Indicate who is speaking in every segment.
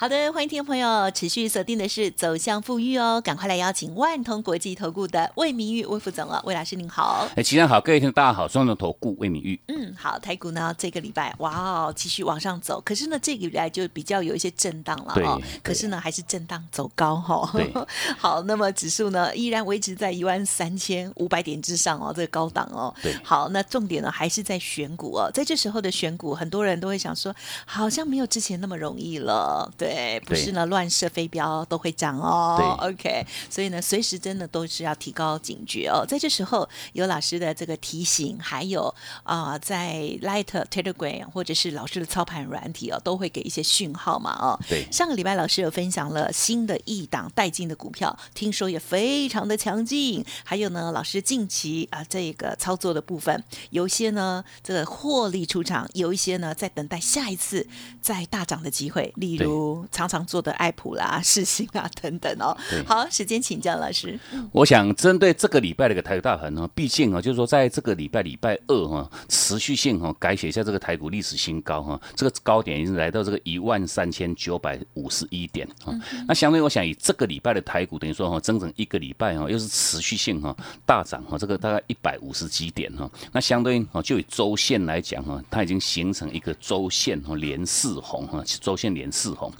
Speaker 1: 好的，欢迎听众朋友持续锁定的是走向富裕哦，赶快来邀请万通国际投顾的魏明玉魏副总哦，魏老师您好。
Speaker 2: 哎，齐上好，各位听众大家好，双龙投顾魏明玉。
Speaker 1: 嗯，好，台股呢这个礼拜哇哦继续往上走，可是呢这个礼拜就比较有一些震荡了哦，可是呢还是震荡走高哈。
Speaker 2: 对，
Speaker 1: 好，那么指数呢依然维持在一万三千五百点之上哦，这个高档哦。
Speaker 2: 对，
Speaker 1: 好，那重点呢还是在选股哦，在这时候的选股，很多人都会想说，好像没有之前那么容易了，对。对，不是呢，乱射飞镖都会涨哦。OK，所以呢，随时真的都是要提高警觉哦。在这时候，有老师的这个提醒，还有啊，在 Light Telegram 或者是老师的操盘软体哦，都会给一些讯号嘛哦。
Speaker 2: 对，
Speaker 1: 上个礼拜老师有分享了新的一档带进的股票，听说也非常的强劲。还有呢，老师近期啊这个操作的部分，有一些呢这个获利出场，有一些呢在等待下一次再大涨的机会，例如。常常做的爱普啦、世星啊等等哦。好，时间请教老师。
Speaker 2: 我想针对这个礼拜的一个台股大盘呢，毕竟啊，就是说在这个礼拜礼拜二哈，持续性哈改写一下这个台股历史新高哈，这个高点已经来到这个一万三千九百五十一点啊。那相对我想以这个礼拜的台股等于说哈，整整一个礼拜哈，又是持续性哈大涨哈，这个大概一百五十几点哈。那相对哦，就以周线来讲哈，它已经形成一个周线哈连四红哈，周线连四红。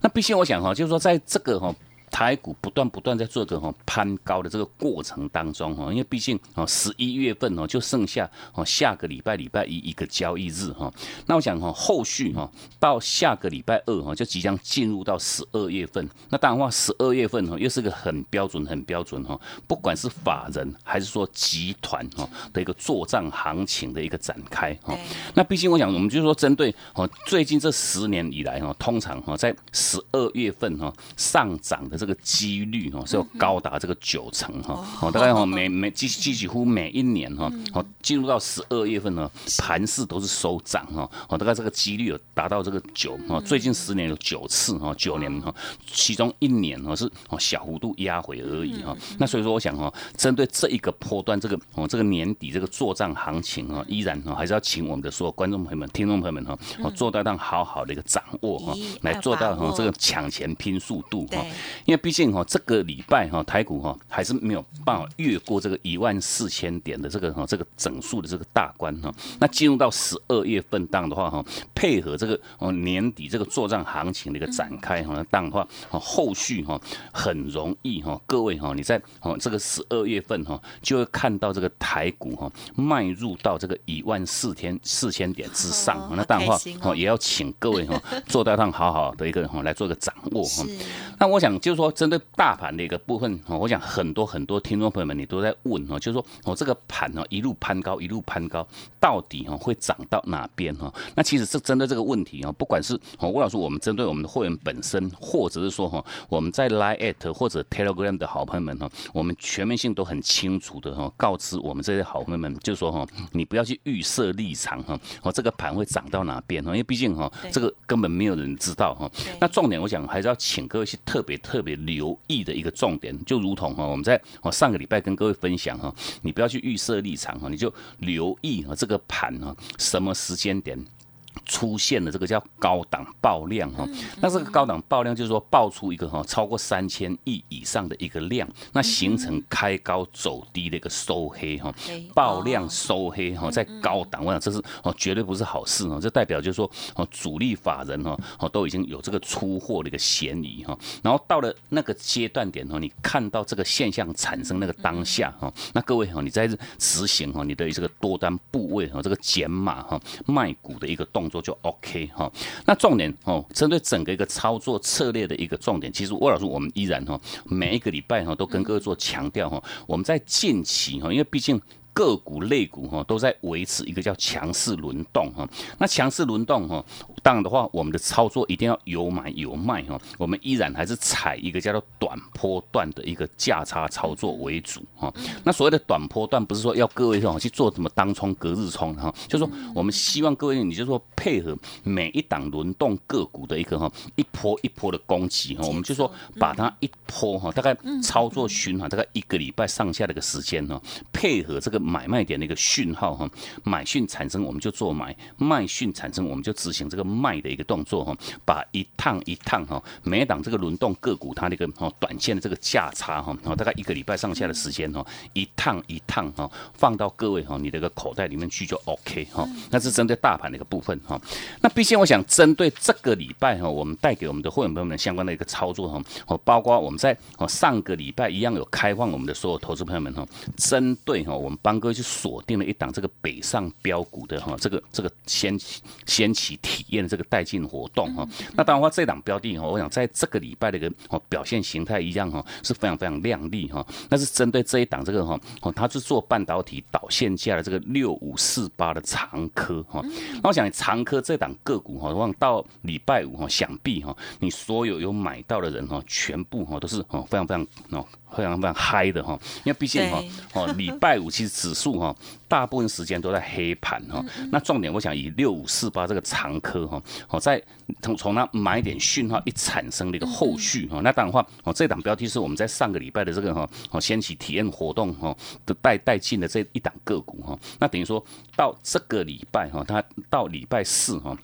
Speaker 2: 那毕竟我想哈，就是说在这个哈。台股不断不断在做个哈攀高的这个过程当中哈，因为毕竟哦十一月份哦就剩下哦下个礼拜礼拜一一个交易日哈，那我想哈后续哈到下个礼拜二哈就即将进入到十二月份，那当然话十二月份哈又是个很标准很标准哈，不管是法人还是说集团哈的一个做账行情的一个展开哈，那毕竟我想我们就是说针对哦最近这十年以来哈，通常哈在十二月份哈上涨的。这个几率哈是要高达这个九成哈，哦。大概哈每每几几几乎每一年哈，哦进入到十二月份呢，盘势都是收涨哈，哦大概这个几率有达到这个九哈，最近十年有九次哈，九年哈，其中一年哈是哦小幅度压回而已哈，那所以说我想哈，针对这一个波段这个哦这个年底这个做账行情哈，依然哈还是要请我们的所有观众朋友们、听众朋友们哈，哦做到让好好的一个掌握哈，来做到哈这个抢钱拼速度哈。因为毕竟哈，这个礼拜哈，台股哈还是没有办法越过这个一万四千点的这个哈这个整数的这个大关哈。那进入到十二月份当的话哈，配合这个哦年底这个作战行情的一个展开哈，当的话哦后续哈很容易哈，各位哈你在哦这个十二月份哈就会看到这个台股哈迈入到这个一万四千四千点之上。那当然话哦也要请各位哈做到上好好的一个哈来做个掌握哈。那我想就是说。针对大盘的一个部分哦，我想很多很多听众朋友们你都在问哦，就是说我这个盘哦一路攀高一路攀高，到底哦会涨到哪边哈？那其实是针对这个问题哦，不管是哦吴老师，我们针对我们的会员本身，或者是说哈我们在 Line at 或者 Telegram 的好朋友们哈，我们全面性都很清楚的哈，告知我们这些好朋友们，就是说哈，你不要去预设立场哈，哦这个盘会涨到哪边哈？因为毕竟哈这个根本没有人知道哈。那重点我想还是要请各位去特别特别。留意的一个重点，就如同哈，我们在哦上个礼拜跟各位分享哈，你不要去预设立场哈，你就留意哈这个盘哈，什么时间点。出现了这个叫高档爆量哈，那这个高档爆量就是说爆出一个哈超过三千亿以上的一个量，那形成开高走低的一个收黑哈，爆量收黑哈，在高档，我想这是哦绝对不是好事哦，这代表就是说哦主力法人哈哦都已经有这个出货的一个嫌疑哈，然后到了那个阶段点哈，你看到这个现象产生那个当下哈，那各位哈你在执行哈你的这个多单部位哈这个减码哈卖股的一个动。做就 OK 哈，那重点哦，针对整个一个操作策略的一个重点，其实魏老师我们依然哈，每一个礼拜哈都跟各位做强调哈，我们在近期哈，因为毕竟。个股类股哈都在维持一个叫强势轮动哈。那强势轮动哈，当然的话，我们的操作一定要有买有卖哈。我们依然还是采一个叫做短波段的一个价差操作为主哈。那所谓的短波段，不是说要各位哈去做什么当冲隔日冲哈，就说我们希望各位你就说配合每一档轮动个股的一个哈一波一波的攻击哈，我们就说把它一波哈大概操作循环大概一个礼拜上下的一个时间哈，配合这个。买卖点的一个讯号哈，买讯产生我们就做买，卖讯产生我们就执行这个卖的一个动作哈，把一趟一趟哈，每档这个轮动个股它那个哈短线的这个价差哈，哦大概一个礼拜上下的时间哈，一趟一趟哈放到各位哈你的个口袋里面去就 OK 哈，那是针对大盘的一个部分哈。那毕竟我想针对这个礼拜哈，我们带给我们的会员朋友们相关的一个操作哈，哦，包括我们在哦上个礼拜一样有开放我们的所有投资朋友们哈，针对哈我们帮。各位去锁定了一档这个北上标股的哈，这个这个先先起体验的这个带进活动哈。那当然话，这档标的哈，我想在这个礼拜的一个哦表现形态一样哈，是非常非常亮丽哈。那是针对这一档这个哈，哦，它是做半导体导线架的这个六五四八的长科哈。那我想长科这档个股哈，我想到礼拜五哈，想必哈，你所有有买到的人哈，全部哈都是哦非常非常哦。非常非常嗨的哈，因为毕竟哈哦，礼拜五其实指数哈，大部分时间都在黑盘哈。那重点我想以六五四八这个长科哈，哦在从从那买点讯号一产生的一个后续哈，那当然话哦这档标题是我们在上个礼拜的这个哈哦掀起体验活动哈的带带进的这一档个股哈，那等于说到这个礼拜哈，它到礼拜四哈。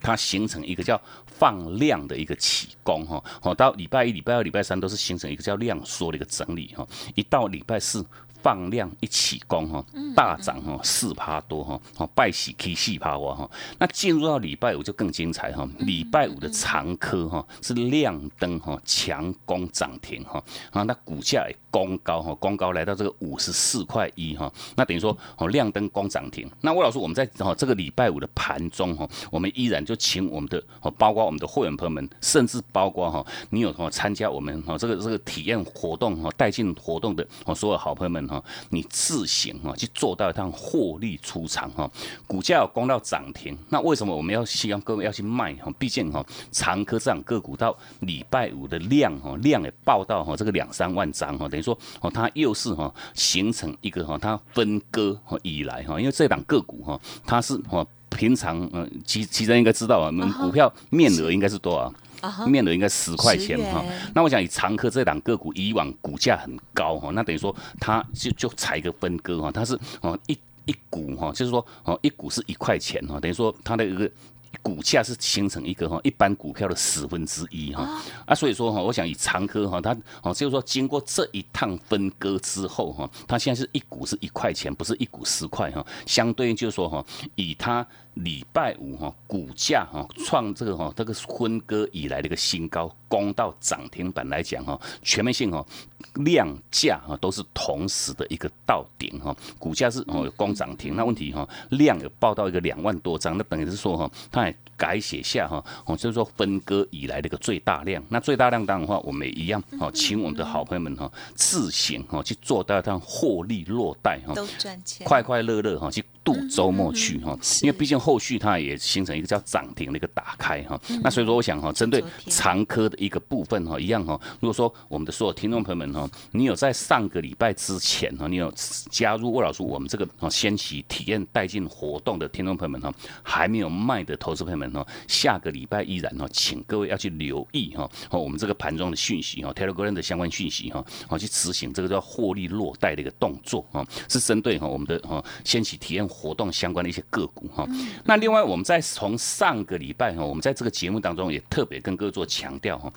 Speaker 2: 它形成一个叫放量的一个起攻哈，好到礼拜一、礼拜二、礼拜三都是形成一个叫量缩的一个整理哈，一到礼拜四。放量一起攻哈，大涨哈，四趴多哈，好拜喜 K 四趴哇哈。那进入到礼拜五就更精彩哈，礼拜五的长科哈是亮灯哈，强攻涨停哈，啊那股价攻高哈，攻高来到这个五十四块一哈，那等于说哦亮灯攻涨停。那魏老师我们在哦这个礼拜五的盘中哈，我们依然就请我们的哦包括我们的会员朋友们，甚至包括哈你有哦参加我们哦这个这个体验活动哈带进活动的哦所有好朋友们哈。你自行哈去做到一趟获利出场哈，股价有攻到涨停，那为什么我们要希望各位要去卖哈？毕竟哈长科这样个股到礼拜五的量哈量也爆到哈这个两三万张哈，等于说哦它又是哈形成一个哈它分割以来哈，因为这档个股哈它是哈平常嗯其其实应该知道啊，我们股票面额应该是多少？面额应该十块钱哈，那我想以长科这档个股以往股价很高哈，那等于说它就就采一个分割哈，它是哦一一股哈，就是说哦一股是一块钱哈，等于说它的一个股价是形成一个哈一般股票的十分之一哈啊，所以说哈，我想以长科哈，它哦就是说经过这一趟分割之后哈，它现在是一股是一块钱，不是一股十块哈，相对应就是说哈，以它。礼拜五哈，股价哈创这个哈这个分割以来的一个新高，攻到涨停板来讲哈，全面性哈量价哈都是同时的一个到顶哈，股价是哦攻涨停，那问题哈量有报到一个两万多张，那等于是说哈，它也改写下哈，哦就是说分割以来的一个最大量，那最大量当然话我们也一样哦，请我们的好朋友们哈自行哈去做到这样获利落袋哈，
Speaker 1: 都赚钱，
Speaker 2: 快快乐乐哈去。度周末去哈，因为毕竟后续它也形成一个叫涨停的一个打开哈，那所以说我想哈，针对长科的一个部分哈，一样哈，如果说我们的所有听众朋友们哈，你有在上个礼拜之前哈，你有加入魏老师我们这个哦先期体验带进活动的听众朋友们哈，还没有卖的投资朋友们哦，下个礼拜依然哈，请各位要去留意哈，我们这个盘中的讯息哈，Telegram 的相关讯息哈，好去执行这个叫获利落袋的一个动作哈，是针对哈我们的哈先期体验。活动相关的一些个股哈，那另外我们在从上个礼拜哈，我们在这个节目当中也特别跟各位做强调哈。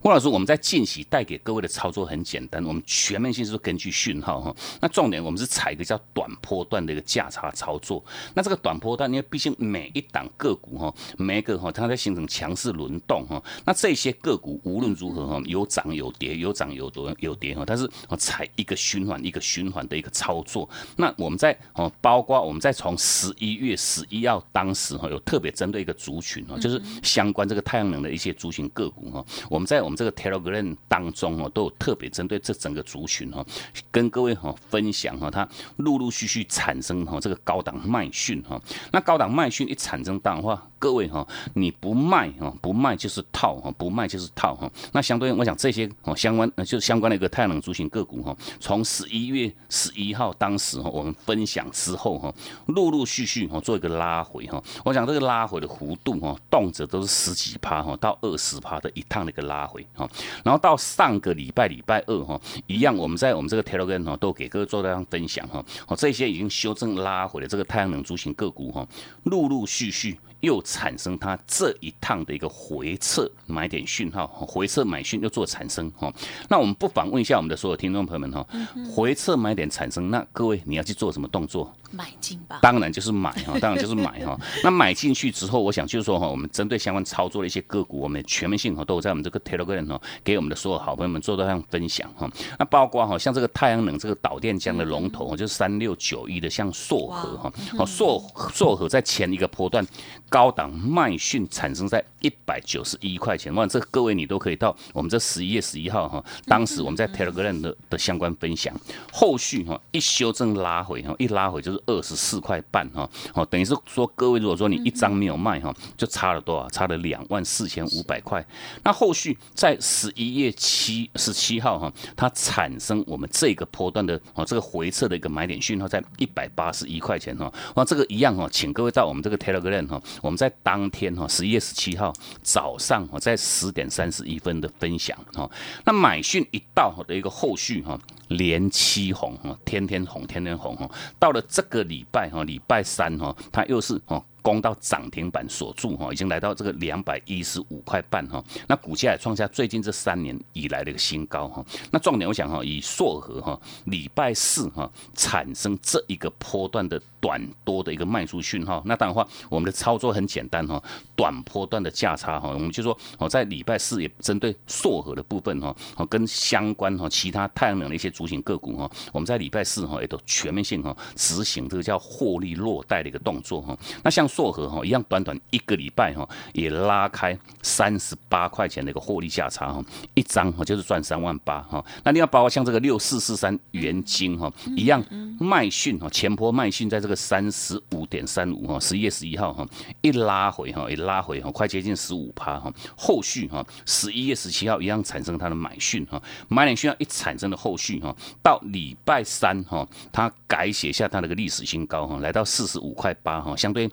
Speaker 2: 郭老师，我们在近期带给各位的操作很简单，我们全面性是根据讯号哈。那重点我们是采一个叫短波段的一个价差操作。那这个短波段，因为毕竟每一档个股哈，每一个哈，它在形成强势轮动哈。那这些个股无论如何哈，有涨有跌，有涨有跌有跌哈。但是采一个循环一个循环的一个操作。那我们在哦，包括我们在从十一月十一号当时哈，有特别针对一个族群哈，就是相关这个太阳能的一些族群个股哈，我们在在我们这个 Telegram 当中哦，都有特别针对这整个族群哦，跟各位哈分享哈，它陆陆续续产生哈这个高档卖讯哈。那高档卖讯一产生的话，各位哈，你不卖哈，不卖就是套哈，不卖就是套哈。那相对应，我想这些哦相关，就是相关的一个太阳能族群个股哈，从十一月十一号当时哈，我们分享之后哈，陆陆续续哈做一个拉回哈。我想这个拉回的幅度哈，动辄都是十几趴哈，到二十趴的一趟的一个拉回哈。然后到上个礼拜礼拜二哈，一样我们在我们这个 Telegram 哈都给各位做这样分享哈。哦，这些已经修正拉回的这个太阳能族群个股哈，陆陆续续。又产生它这一趟的一个回撤买点讯号，回撤买讯又做产生哈，那我们不妨问一下我们的所有听众朋友们哈，回撤买点产生，那各位你要去做什么动作？
Speaker 1: 买进吧，
Speaker 2: 当然就是买哈，当然就是买哈。那买进去之后，我想就是说哈，我们针对相关操作的一些个股，我们全面性哈都有在我们这个 Telegram 哈，给我们的所有好朋友们做到这样分享哈。那包括哈像这个太阳能这个导电浆的龙头，就是三六九一的像硕和哈，哦硕硕和在前一个波段。高档卖讯产生在一百九十一块钱，哇！这各位你都可以到我们这十一月十一号哈，当时我们在 Telegram 的的相关分享，后续哈一修正拉回哈，一拉回就是二十四块半哈，哦，等于是说各位如果说你一张没有卖哈，就差了多少？差了两万四千五百块。那后续在十一月七十七号哈，它产生我们这个波段的哦这个回撤的一个买点讯号在一百八十一块钱哈，哇，这个一样哈，请各位到我们这个 Telegram 哈。我们在当天哈，十一月十七号早上哦，在十点三十一分的分享哈，那买讯一到的一个后续哈，连七红哈，天天红，天天红哈，到了这个礼拜哈，礼拜三哈，它又是哈。攻到涨停板锁住哈，已经来到这个两百一十五块半哈，那股价也创下最近这三年以来的一个新高哈。那重点我想哈，以硕和哈礼拜四哈产生这一个波段的短多的一个卖出讯号，那当然话我们的操作很简单哈，短波段的价差哈，我们就说哦在礼拜四也针对硕和的部分哈，哦跟相关哈其他太阳能的一些主型个股哈，我们在礼拜四哈也都全面性哈执行这个叫获利落袋的一个动作哈。那像硕和哈一样，短短一个礼拜哈，也拉开三十八块钱的一个获利价差哈，一张哈就是赚三万八哈。那另外包括像这个六四四三元金哈，一样卖讯哈，前坡卖讯在这个三十五点三五哈，十一月十一号哈，一拉回哈，一拉回哈，快接近十五趴哈。后续哈，十一月十七号一样产生它的买讯哈，买点讯号一产生的后续哈，到礼拜三哈，它改写下它的个历史新高哈，来到四十五块八哈，相对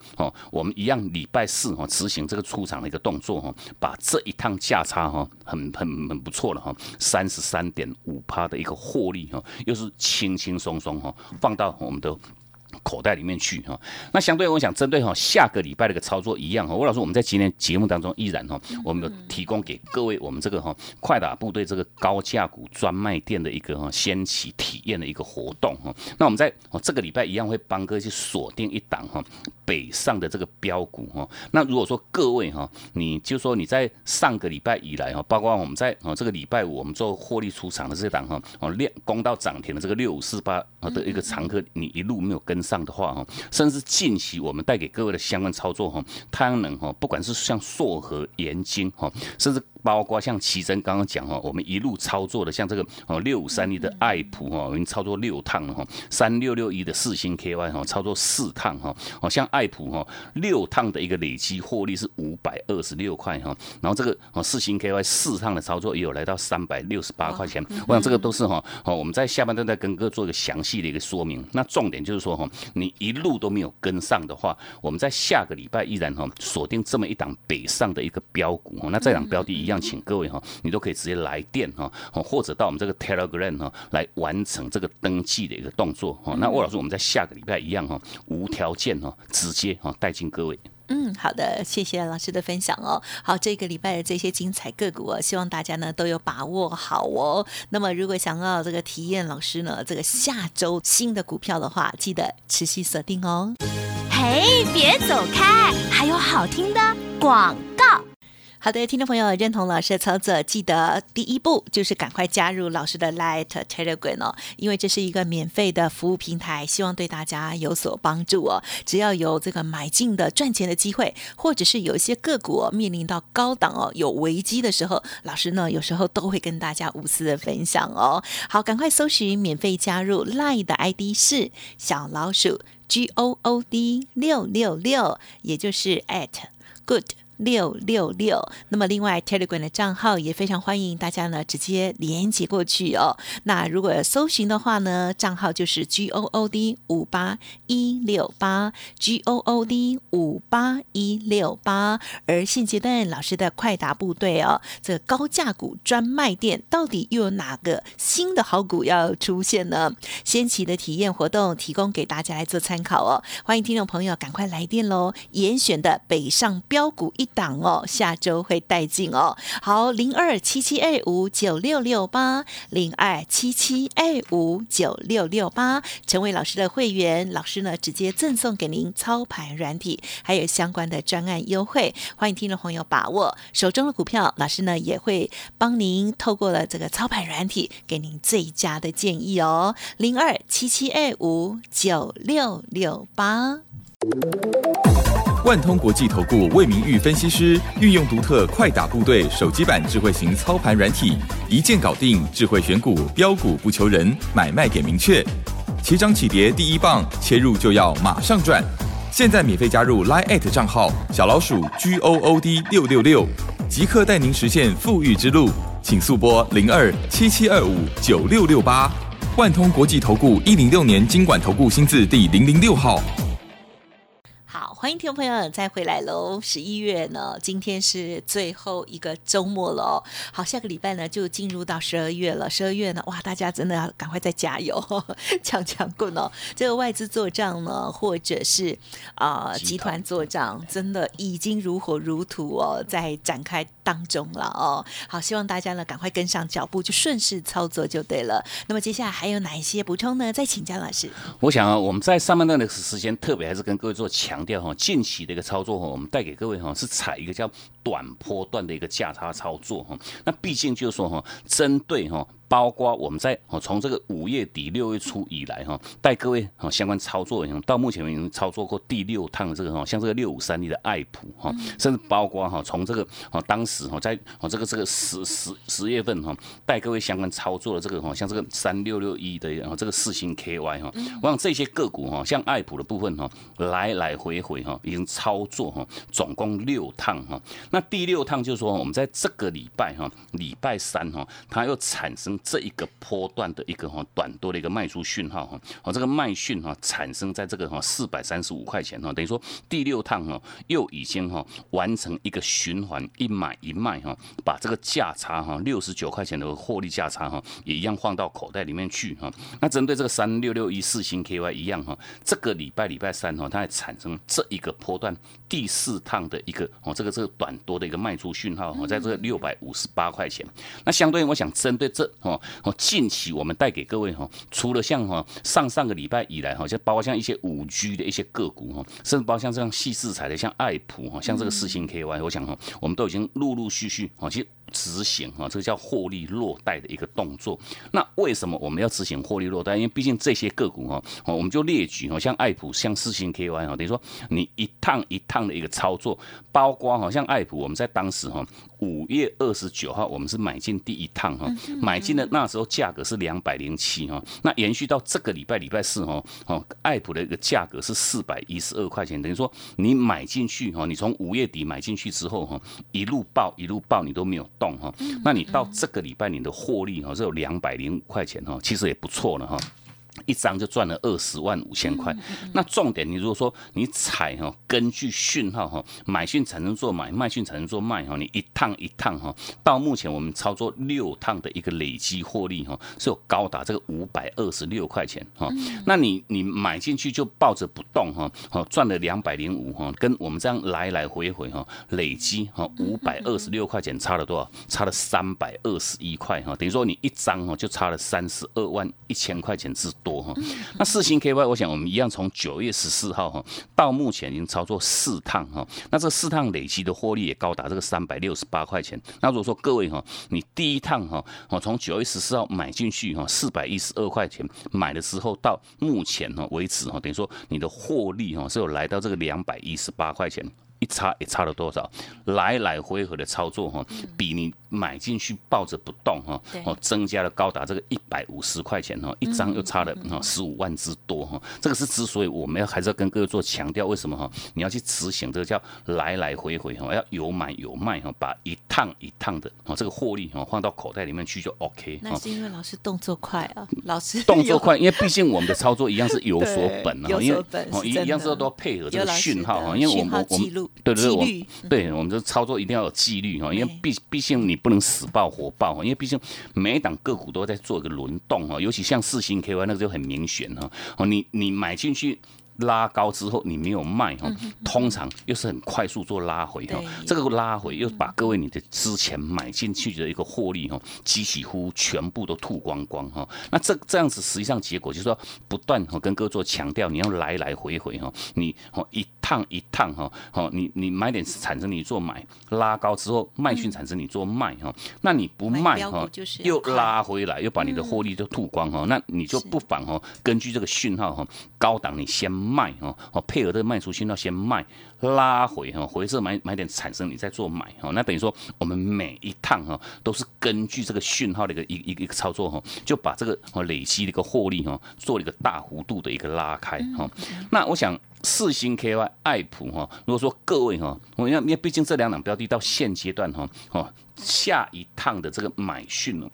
Speaker 2: 我们一样礼拜四哈执行这个出场的一个动作哈，把这一趟价差哈很很很不错了哈，三十三点五趴的一个获利哈，又是轻轻松松哈放到我们的。口袋里面去哈，那相对我想针对哈下个礼拜的一个操作一样哈，吴老师我们在今天节目当中依然哈，我们提供给各位我们这个哈快打部队这个高价股专卖店的一个哈先期体验的一个活动哈，那我们在这个礼拜一样会帮各位去锁定一档哈北上的这个标股哈，那如果说各位哈，你就说你在上个礼拜以来哈，包括我们在哦这个礼拜五我们做获利出场的这档哈哦量攻到涨停的这个六五四八的一个常客，你一路没有跟。上的话哈，甚至近期我们带给各位的相关操作哈，太阳能哈，不管是像硕和盐金哈，甚至。包括像奇珍刚刚讲哈，我们一路操作的像这个哦六五三一的爱普哈，我们操作六趟了哈，三六六一的四星 KY 哈，操作四趟哈，哦像爱普哈六趟的一个累积获利是五百二十六块哈，然后这个哦四星 KY 四趟的操作也有来到三百六十八块钱，我想这个都是哈哦我们在下半段再跟各位做一个详细的一个说明。那重点就是说哈，你一路都没有跟上的话，我们在下个礼拜依然哈锁定这么一档北上的一个标股哈，那这档标的一样。请各位哈，你都可以直接来电哈，或者到我们这个 Telegram 哈来完成这个登记的一个动作哈。那沃老师，我们在下个礼拜一样哈，无条件哈，直接啊带进各位。
Speaker 1: 嗯，好的，谢谢老师的分享哦。好，这个礼拜的这些精彩个股哦，希望大家呢都有把握好哦。那么，如果想要这个体验老师呢这个下周新的股票的话，记得持续锁定哦。嘿，别走开，还有好听的广告。好的，听众朋友，认同老师的操作，记得第一步就是赶快加入老师的 Light Telegram 哦，因为这是一个免费的服务平台，希望对大家有所帮助哦。只要有这个买进的赚钱的机会，或者是有一些个股面临到高档哦有危机的时候，老师呢有时候都会跟大家无私的分享哦。好，赶快搜寻免费加入 Light 的 ID 是小老鼠 G O O D 六六六，也就是 at good。六六六，那么另外 Telegram 的账号也非常欢迎大家呢直接连接过去哦。那如果搜寻的话呢，账号就是 G O O D 五八一六八 G O O D 五八一六八。而现阶段老师的快答部队哦，这个高价股专卖店到底又有哪个新的好股要出现呢？先期的体验活动提供给大家来做参考哦。欢迎听众朋友赶快来电喽！严选的北上标股一。档哦，下周会带进哦。好，零二七七二五九六六八，零二七七二五九六六八，成为老师的会员，老师呢直接赠送给您操盘软体，还有相关的专案优惠，欢迎听众朋友把握手中的股票，老师呢也会帮您透过了这个操盘软体，给您最佳的建议哦。零二七七二五九六六八。
Speaker 3: 万通国际投顾魏明玉分析师运用独特快打部队手机版智慧型操盘软体，一键搞定智慧选股标股不求人，买卖点明确，起涨起跌第一棒，切入就要马上赚。现在免费加入 Line 账号小老鼠 G O O D 六六六，即刻带您实现富裕之路，请速拨零二七七二五九六六八。万通国际投顾一零六年经管投顾新字第零零六号。
Speaker 1: 好欢迎听众朋友再回来喽！十一月呢，今天是最后一个周末了哦。好，下个礼拜呢就进入到十二月了。十二月呢，哇，大家真的要赶快再加油，抢抢棍哦！这个外资做账呢，或者是啊集团做账，真的已经如火如荼哦，在展开当中了哦。好，希望大家呢赶快跟上脚步，就顺势操作就对了。那么接下来还有哪一些补充呢？再请江老师。
Speaker 2: 我想啊，我们在上半段的时间，特别还是跟各位做强调哈。近期的一个操作哈，我们带给各位哈是采一个叫短波段的一个价差操作哈。那毕竟就是说哈，针对哈。包括我们在哦，从这个五月底六月初以来哈，带各位哦相关操作，到目前已经操作过第六趟这个哈，像这个六五三一的爱普哈，甚至包括哈，从这个哦当时哈在哦这个这个十十十月份哈，带各位相关操作的这个哈，像这个三六六一的哦这个四星 KY 哈，我想这些个股哈，像爱普的部分哈，来来回回哈，已经操作哈，总共六趟哈，那第六趟就是说我们在这个礼拜哈，礼拜三哈，它又产生。这一个波段的一个哈短多的一个卖出讯号哈，哦这个卖讯哈产生在这个哈四百三十五块钱哈，等于说第六趟哈又已经哈完成一个循环一买一卖哈，把这个价差哈六十九块钱的获利价差哈也一样放到口袋里面去哈。那针对这个三六六一四星 KY 一样哈，这个礼拜礼拜三哈它还产生这一个波段第四趟的一个哦这个这个短多的一个卖出讯号哈，在这个六百五十八块钱。那相对我想针对这。哦哦，近期我们带给各位哈，除了像哈上上个礼拜以来哈，像包括像一些五 G 的一些个股哈，甚至包括像这样细四彩的，像爱普哈，像这个四星 KY，我想哈，我们都已经陆陆续续哦，其实。执行哈，这个叫获利落袋的一个动作。那为什么我们要执行获利落袋？因为毕竟这些个股哈，我们就列举哈，像爱普、像四星 KY 哈，等于说你一趟一趟的一个操作，包括哈，像爱普，我们在当时哈，五月二十九号，我们是买进第一趟哈，买进的那时候价格是两百零七哈，那延续到这个礼拜礼拜四哈，哦，爱普的一个价格是四百一十二块钱，等于说你买进去哈，你从五月底买进去之后哈，一路爆一路爆，你都没有。动哈，那你到这个礼拜你的获利哈是有两百零五块钱哈，其实也不错了哈。一张就赚了二十万五千块。那重点，你如果说你踩哈，根据讯号哈，买讯产生做买，卖讯产生做卖哈，你一趟一趟哈，到目前我们操作六趟的一个累积获利哈，是有高达这个五百二十六块钱哈。那你你买进去就抱着不动哈，好赚了两百零五哈，跟我们这样来来回回哈，累积哈五百二十六块钱差了多少？差了三百二十一块哈，等于说你一张哈就差了三十二万一千块钱之多。多哈。那四星 KY，我想我们一样从九月十四号哈到目前已经操作四趟哈，那这四趟累积的获利也高达这个三百六十八块钱。那如果说各位哈，你第一趟哈，我从九月十四号买进去哈，四百一十二块钱买的时候到目前哈为止哈，等于说你的获利哈是有来到这个两百一十八块钱。一差也差了多少？来来回回的操作哈，比你买进去抱着不动哈，哦，增加了高达这个一百五十块钱哈，一张又差了哈十五万之多哈。这个是之所以我们要还是要跟各位做强调，为什么哈？你要去执行这个叫来来回回哈，要有买有卖哈，把一趟一趟的哦这个获利哈放到口袋里面去就 OK。
Speaker 1: 那是因为老师动作快啊，老师
Speaker 2: 动作快，因为毕竟我们的操作一样是有所 本啊，因为哦一一样是要多配合这个讯号哈，因为我们我们。对对对，我对我们这操作一定要有纪律哈，因为毕毕竟你不能死爆活爆哈，因为毕竟每一档个股都在做一个轮动哈，尤其像四星 KY 那个就很明显哈，哦你你买进去。拉高之后你没有卖哈，通常又是很快速做拉回哈，这个拉回又把各位你的之前买进去的一个获利哈，几乎全部都吐光光哈。那这这样子实际上结果就是说，不断哈跟各位做强调，你要来来回回哈，你哦一趟一趟哈，哦你你买点产生你做买，拉高之后卖讯产生你做卖哈，那你不卖哈，又拉回来又把你的获利都吐光哈，那你就不妨哈根据这个讯号哈，高档你先。卖哦，哦，配合这个卖出去，要先卖，拉回哈，回撤买买点产生，你再做买哈，那等于说我们每一趟哈都是根据这个讯号的一个一一个操作哈，就把这个哦累积的一个获利哈做了一个大幅度的一个拉开哈。那我想四星 KY 爱普哈，如果说各位哈，我因为毕竟这两档标的到现阶段哈，哦下一趟的这个买讯呢。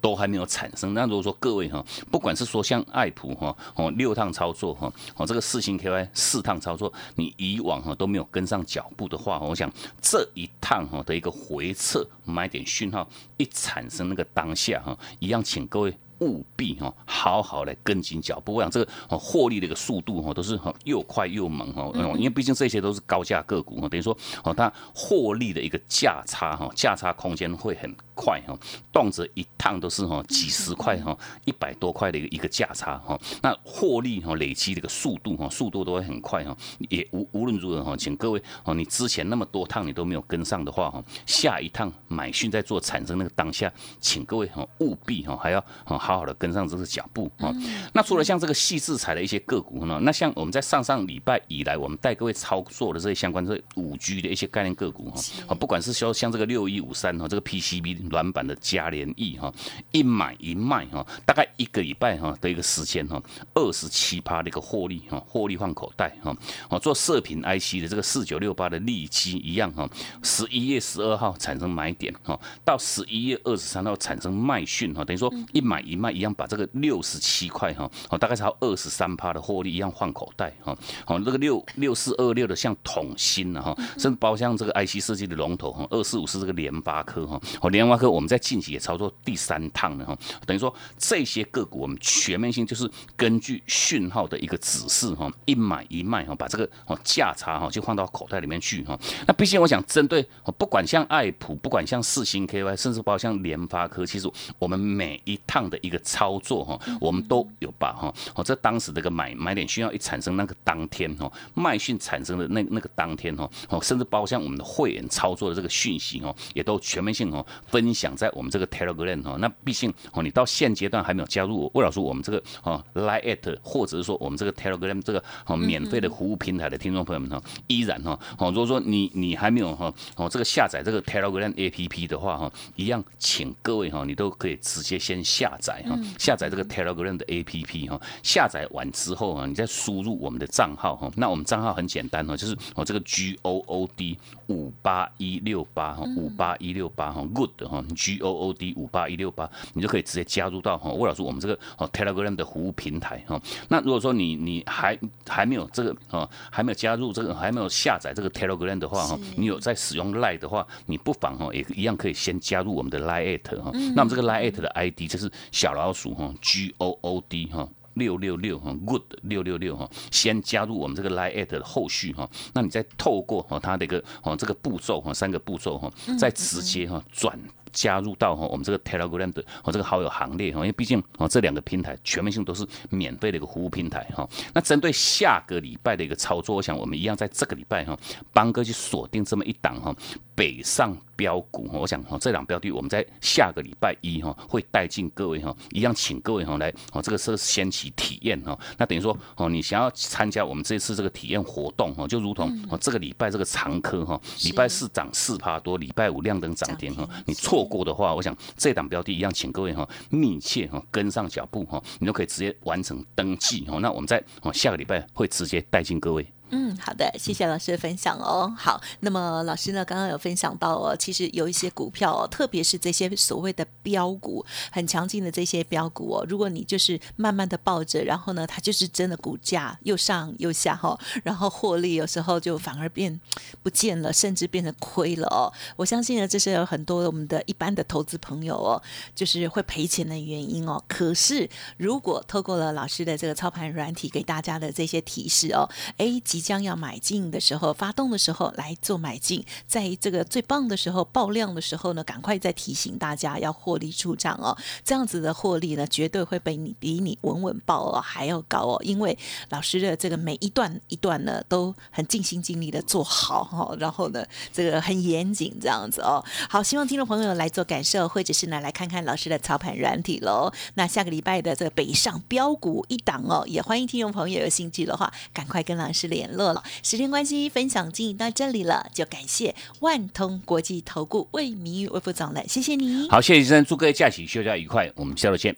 Speaker 2: 都还没有产生。那如果说各位哈，不管是说像爱普哈哦六趟操作哈哦这个四星 KY 四趟操作，你以往哈都没有跟上脚步的话，我想这一趟哈的一个回撤买点讯号一产生那个当下哈，一样请各位。务必哈好好来跟紧脚。步，我想这个哦获利的一个速度哈都是哈又快又猛哈，因为毕竟这些都是高价个股哈，等于说哦它获利的一个价差哈价差空间会很快哈，动辄一趟都是哈几十块哈一百多块的一个一个价差哈，那获利哈累积的一个速度哈速度都会很快哈，也无无论如何哈，请各位哦你之前那么多趟你都没有跟上的话哈，下一趟买讯在做产生那个当下，请各位哈务必哈还要哈。好好的跟上这个脚步啊！那除了像这个细制裁的一些个股呢，那像我们在上上礼拜以来，我们带各位操作的这些相关这五 G 的一些概念个股哈，啊，不管是说像这个六一五三哈，这个 PCB 软板的嘉联益哈，一买一卖哈，大概一个礼拜哈的一个时间哈，二十七趴的一个获利哈，获利换口袋哈，哦，做射频 IC 的这个四九六八的利基一样哈，十一月十二号产生买点哈，到十一月二十三号产生卖讯哈，等于说一买一。卖一样把这个六十七块哈，哦，大概才二十三趴的获利一样换口袋哈，好，这个六六四二六的像桶芯了哈，甚至包括像这个 IC 设计的龙头哈，二四五是这个联发科哈，哦，联发科我们在近期也操作第三趟了哈，等于说这些个股我们全面性就是根据讯号的一个指示哈，一买一卖哈，把这个哦价差哈就放到口袋里面去哈。那毕竟我想针对不管像爱普，不管像四星 KY，甚至包括像联发科，其实我们每一趟的一一个操作哈，我们都有把哈，哦，在当时这个买买点讯号一产生那个当天哈，卖讯产生的那那个当天哈，哦，甚至包括像我们的会员操作的这个讯息哦，也都全面性哦分享在我们这个 Telegram 哦。那毕竟哦，你到现阶段还没有加入魏老师我们这个哦 Line 或者是说我们这个 Telegram 这个哦免费的服务平台的听众朋友们哈，依然哈哦，如果说你你还没有哈哦这个下载这个 Telegram APP 的话哈，一样请各位哈，你都可以直接先下载。下载这个 Telegram 的 APP 哈，下载完之后啊，你再输入我们的账号哈。那我们账号很简单哈，就是我这个 G O O D 五八一六八哈，五八一六八哈，Good 哈，G O O D 五八一六八，你就可以直接加入到哈魏老师我们这个哦 Telegram 的服务平台哈。那如果说你你还还没有这个哦，还没有加入这个，还没有下载这个 Telegram 的话哈，你有在使用 Line 的话，你不妨哈也一样可以先加入我们的 Line at 哈。那我们这个 Line at 的 ID 就是小。老鼠哈，G O O D 哈，六六六哈，Good 六六六哈，先加入我们这个 Line at 的后续哈，那你再透过哈它的一个哦这个步骤哈，三个步骤哈，再直接哈转。加入到哈我们这个 Telegram 的哦这个好友行列哈，因为毕竟哦这两个平台全面性都是免费的一个服务平台哈。那针对下个礼拜的一个操作，我想我们一样在这个礼拜哈，帮哥去锁定这么一档哈北上。标股，我想哈，这两标的我们在下个礼拜一哈会带进各位哈，一样请各位哈来哦，这个是先期体验哈。那等于说哦，你想要参加我们这次这个体验活动哈，就如同哦这个礼拜这个长科哈，礼拜四涨四趴多，礼拜五亮灯涨停哈。你错过的话，我想这档标的一样，请各位哈密切哈跟上脚步哈，你就可以直接完成登记哈。那我们在哦下个礼拜会直接带进各位。
Speaker 1: 嗯，好的，谢谢老师的分享哦。好，那么老师呢，刚刚有分享到哦，其实有一些股票哦，特别是这些所谓的标股很强劲的这些标股哦，如果你就是慢慢的抱着，然后呢，它就是真的股价又上又下哈，然后获利有时候就反而变不见了，甚至变成亏了哦。我相信呢，这是有很多我们的一般的投资朋友哦，就是会赔钱的原因哦。可是如果透过了老师的这个操盘软体给大家的这些提示哦，哎几。将要买进的时候，发动的时候来做买进，在这个最棒的时候爆量的时候呢，赶快再提醒大家要获利出场哦。这样子的获利呢，绝对会比你比你稳稳爆哦还要高哦。因为老师的这个每一段一段呢，都很尽心尽力的做好哈，然后呢，这个很严谨这样子哦。好，希望听众朋友来做感受，或者是呢来看看老师的操盘软体喽。那下个礼拜的这个北上标股一档哦，也欢迎听众朋友有兴趣的话，赶快跟老师联。乐了，时间关系，分享经营到这里了，就感谢万通国际投顾魏明玉魏副总了，谢谢你。
Speaker 2: 好，谢谢先生，祝各位假期休假愉快，我们下周见。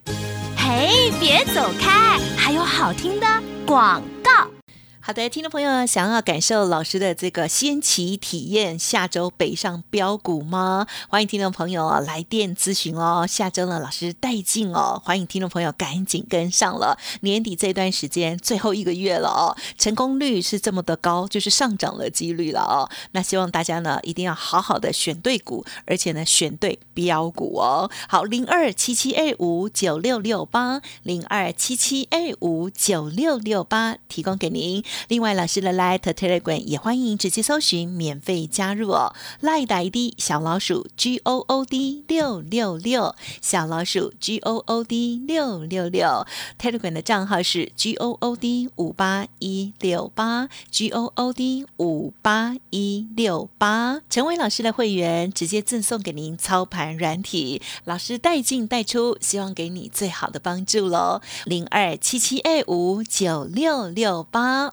Speaker 4: 嘿，别走开，还有好听的广告。
Speaker 1: 好的，听众朋友，想要感受老师的这个先期体验，下周北上标股吗？欢迎听众朋友来电咨询哦。下周呢，老师带进哦，欢迎听众朋友赶紧跟上了。年底这段时间最后一个月了哦，成功率是这么的高，就是上涨的几率了哦。那希望大家呢一定要好好的选对股，而且呢选对标股哦。好，零二七七二五九六六八，零二七七二五九六六八，提供给您。另外，老师的 Light Telegram 也欢迎直接搜寻免费加入哦。Light ID 小老鼠 G O O D 六六六，小老鼠 G O O D 六六六。Telegram 的账号是 G O O D 五八一六八 G O O D 五八一六八。成为老师的会员，直接赠送给您操盘软体，老师带进带出，希望给你最好的帮助喽。零二七七二五九六六八。